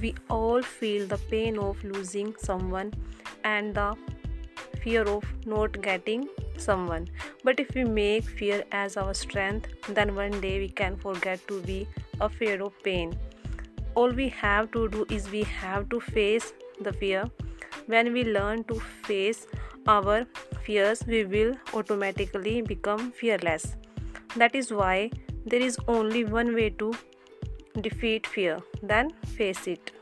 We all feel the pain of losing someone and the fear of not getting someone. But if we make fear as our strength, then one day we can forget to be afraid of pain. All we have to do is we have to face the fear. When we learn to face our fears, we will automatically become fearless. That is why there is only one way to defeat fear, then face it.